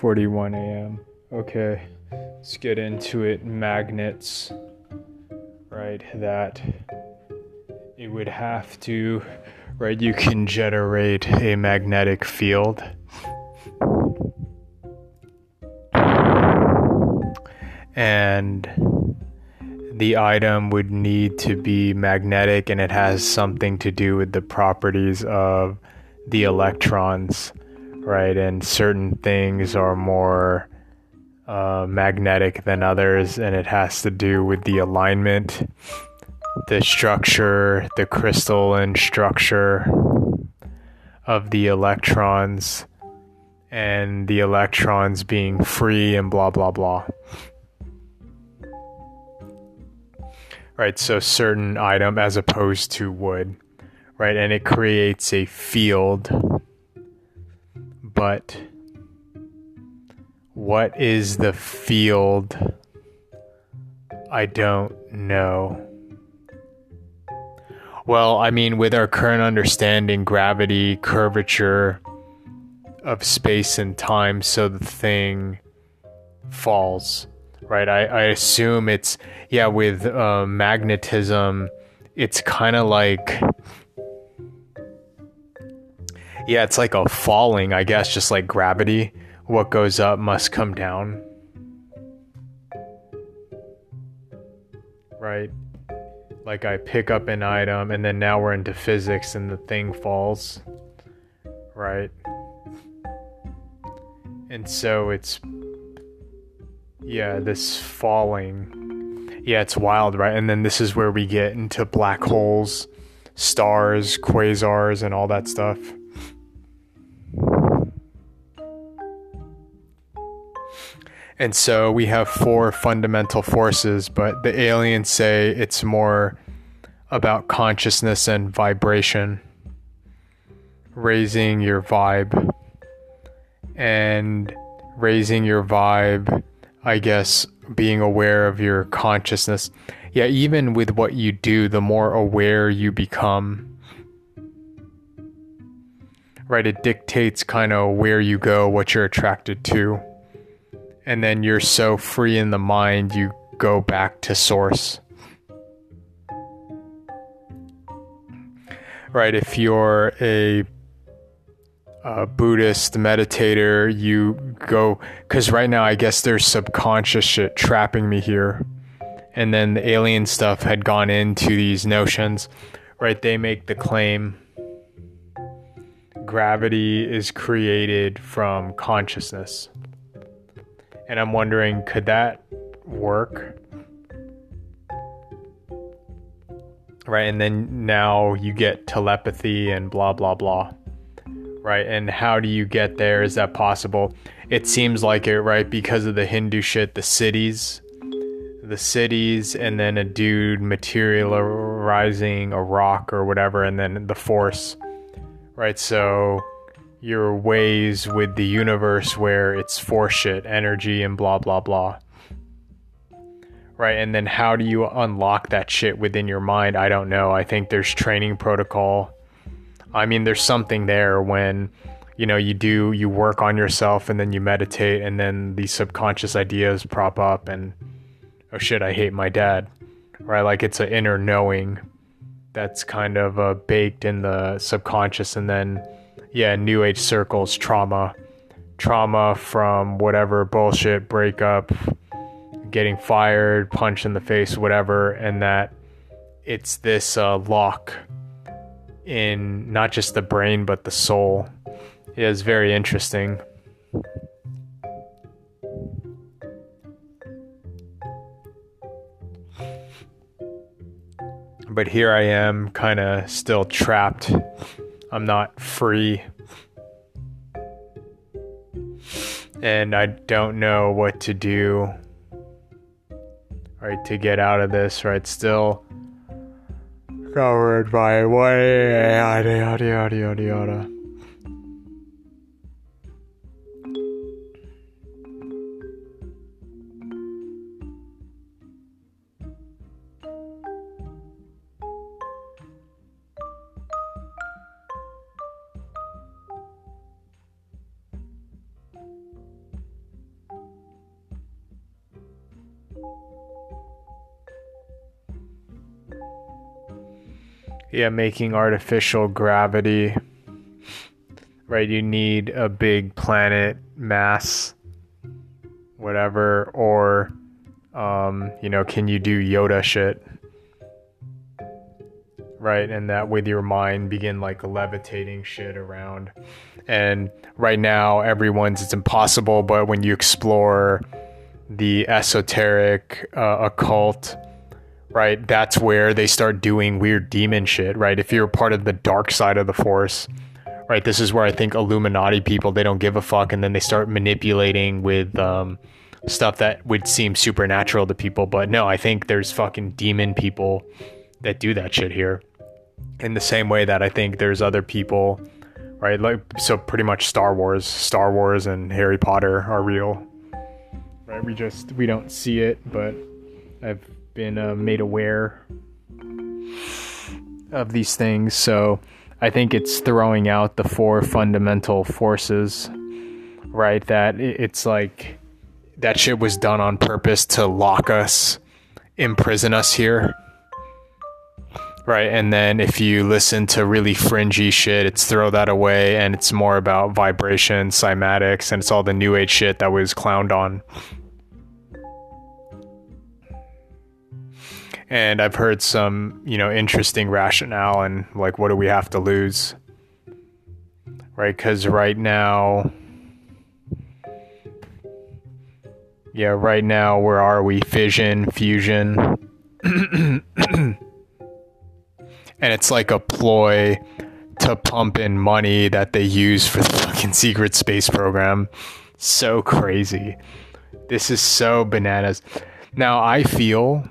3:41 a.m. Okay, let's get into it. Magnets, right? That it would have to, right? You can generate a magnetic field. And the item would need to be magnetic and it has something to do with the properties of the electrons, right? And certain things are more uh, magnetic than others, and it has to do with the alignment, the structure, the crystalline structure of the electrons, and the electrons being free, and blah, blah, blah. Right, so certain item as opposed to wood right? And it creates a field. But what is the field? I don't know. Well, I mean, with our current understanding, gravity, curvature of space and time, so the thing falls, right? I, I assume it's, yeah, with uh, magnetism, it's kind of like yeah, it's like a falling, I guess, just like gravity. What goes up must come down. Right? Like I pick up an item and then now we're into physics and the thing falls. Right? And so it's yeah, this falling. Yeah, it's wild, right? And then this is where we get into black holes, stars, quasars, and all that stuff. And so we have four fundamental forces, but the aliens say it's more about consciousness and vibration, raising your vibe. And raising your vibe, I guess, being aware of your consciousness. Yeah, even with what you do, the more aware you become, right? It dictates kind of where you go, what you're attracted to and then you're so free in the mind you go back to source. Right, if you're a, a Buddhist meditator, you go because right now I guess there's subconscious shit trapping me here, and then the alien stuff had gone into these notions. Right, they make the claim gravity is created from consciousness and I'm wondering could that work? Right, and then now you get telepathy and blah blah blah. Right, and how do you get there? Is that possible? It seems like it, right? Because of the Hindu shit, the siddhis, the siddhis, and then a dude materializing a rock or whatever, and then the force, right? So your ways with the universe where it's force shit, energy, and blah, blah, blah. Right. And then how do you unlock that shit within your mind? I don't know. I think there's training protocol. I mean, there's something there when, you know, you do, you work on yourself and then you meditate and then these subconscious ideas prop up and, oh shit, I hate my dad. Right. Like it's an inner knowing that's kind of uh, baked in the subconscious and then yeah, new age circles, trauma, trauma from whatever bullshit, breakup, getting fired, punch in the face, whatever, and that it's this uh, lock in not just the brain but the soul. It is very interesting. But here I am, kind of still trapped I'm not free. And I don't know what to do. Right, to get out of this, right? Still covered by way, yada, yada, yada, yada, yada. Yeah, making artificial gravity. Right, you need a big planet mass, whatever, or, um, you know, can you do Yoda shit? right? And that with your mind begin like levitating shit around. And right now, everyone's it's impossible, but when you explore the esoteric, uh, occult, right? That's where they start doing weird demon shit, right? If you're part of the dark side of the force, right? This is where I think Illuminati people they don't give a fuck, and then they start manipulating with um, stuff that would seem supernatural to people. But no, I think there's fucking demon people that do that shit here. In the same way that I think there's other people, right? Like so, pretty much Star Wars, Star Wars, and Harry Potter are real, right? We just we don't see it, but I've been uh, made aware of these things. So I think it's throwing out the four fundamental forces, right? That it's like that shit was done on purpose to lock us, imprison us here. Right. And then if you listen to really fringy shit, it's throw that away and it's more about vibration, cymatics, and it's all the new age shit that was clowned on. and I've heard some, you know, interesting rationale and like, what do we have to lose? Right? Because right now, yeah, right now, where are we? Fission, fusion. and it's like a ploy to pump in money that they use for the fucking secret space program. So crazy. This is so bananas. Now, I feel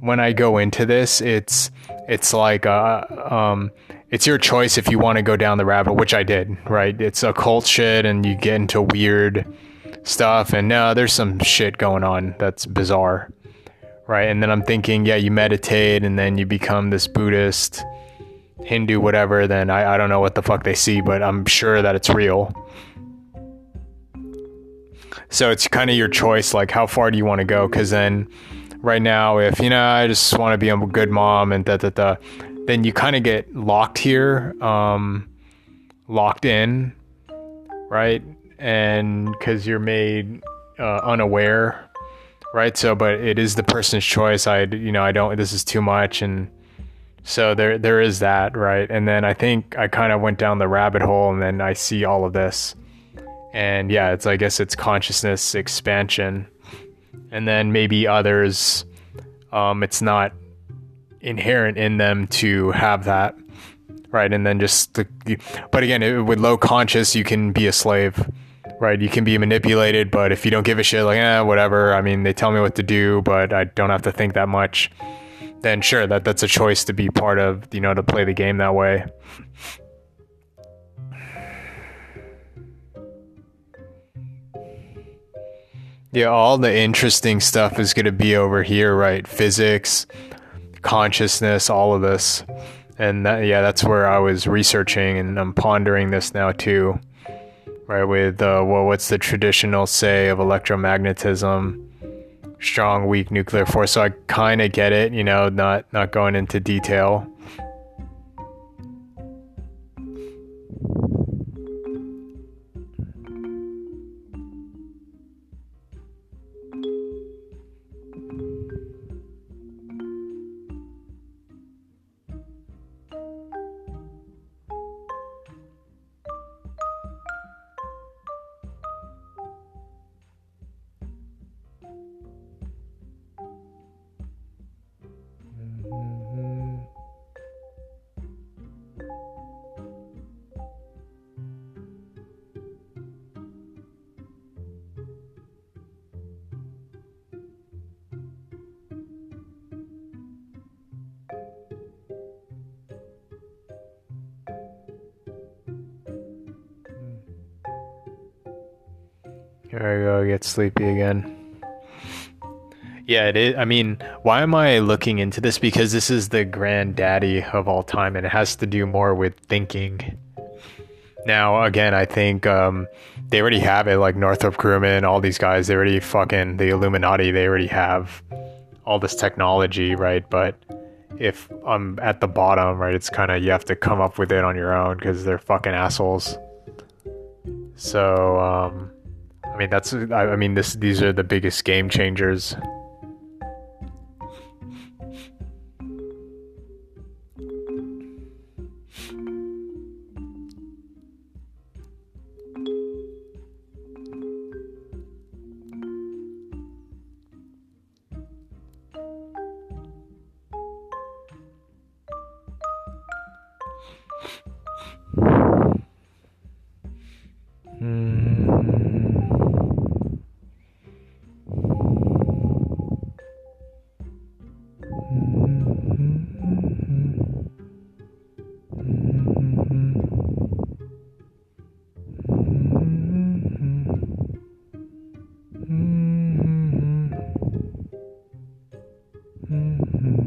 when I go into this, it's it's like uh, um, it's your choice if you want to go down the rabbit, which I did. Right? It's occult shit, and you get into weird stuff, and no, there's some shit going on that's bizarre, right? And then I'm thinking, yeah, you meditate, and then you become this Buddhist, Hindu, whatever. Then I, I don't know what the fuck they see, but I'm sure that it's real. So it's kind of your choice, like how far do you want to go? Because then right now if you know I just want to be a good mom and da da da, then you kind of get locked here, um, locked in, right? And because you're made uh, unaware, right? So, but it is the person's choice. I, you know, I don't. This is too much, and so there, there is that, right? And then I think I kind of went down the rabbit hole, and then I see all of this, and yeah, it's I guess it's consciousness expansion. And then maybe others um, it's not inherent in them to have that right? And then just the, but again it, with low conscious you can be a slave right? You can be manipulated but if you don't give a shit like eh whatever. I mean they tell me what to do but i don't have to think that much then sure that that's a choice to be part of you know to play the game that way Yeah, all the interesting stuff is going to be over here, right? Physics, consciousness, all of this. And that, yeah, that's where I was researching and I'm pondering this now too. Right, with uh, well, what's the traditional say of electromagnetism, strong, weak nuclear force? So I kind of get it, you know, not not going into detail. There I go, get sleepy again. Yeah, it is. I mean, why am I looking into this? Because this is the granddaddy of all time, and it has to do more with thinking. Now, again, I think um, they already have it. Like Northrop Grumman, all these guys, they already fucking the Illuminati. They already have all this technology, right? But if I'm at the bottom, right, it's kind of you have to come up with it on your own because they're fucking assholes. So, um, I mean, that's I, I mean, this these are the biggest game changers. Hmm. Hmm.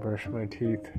brush my teeth.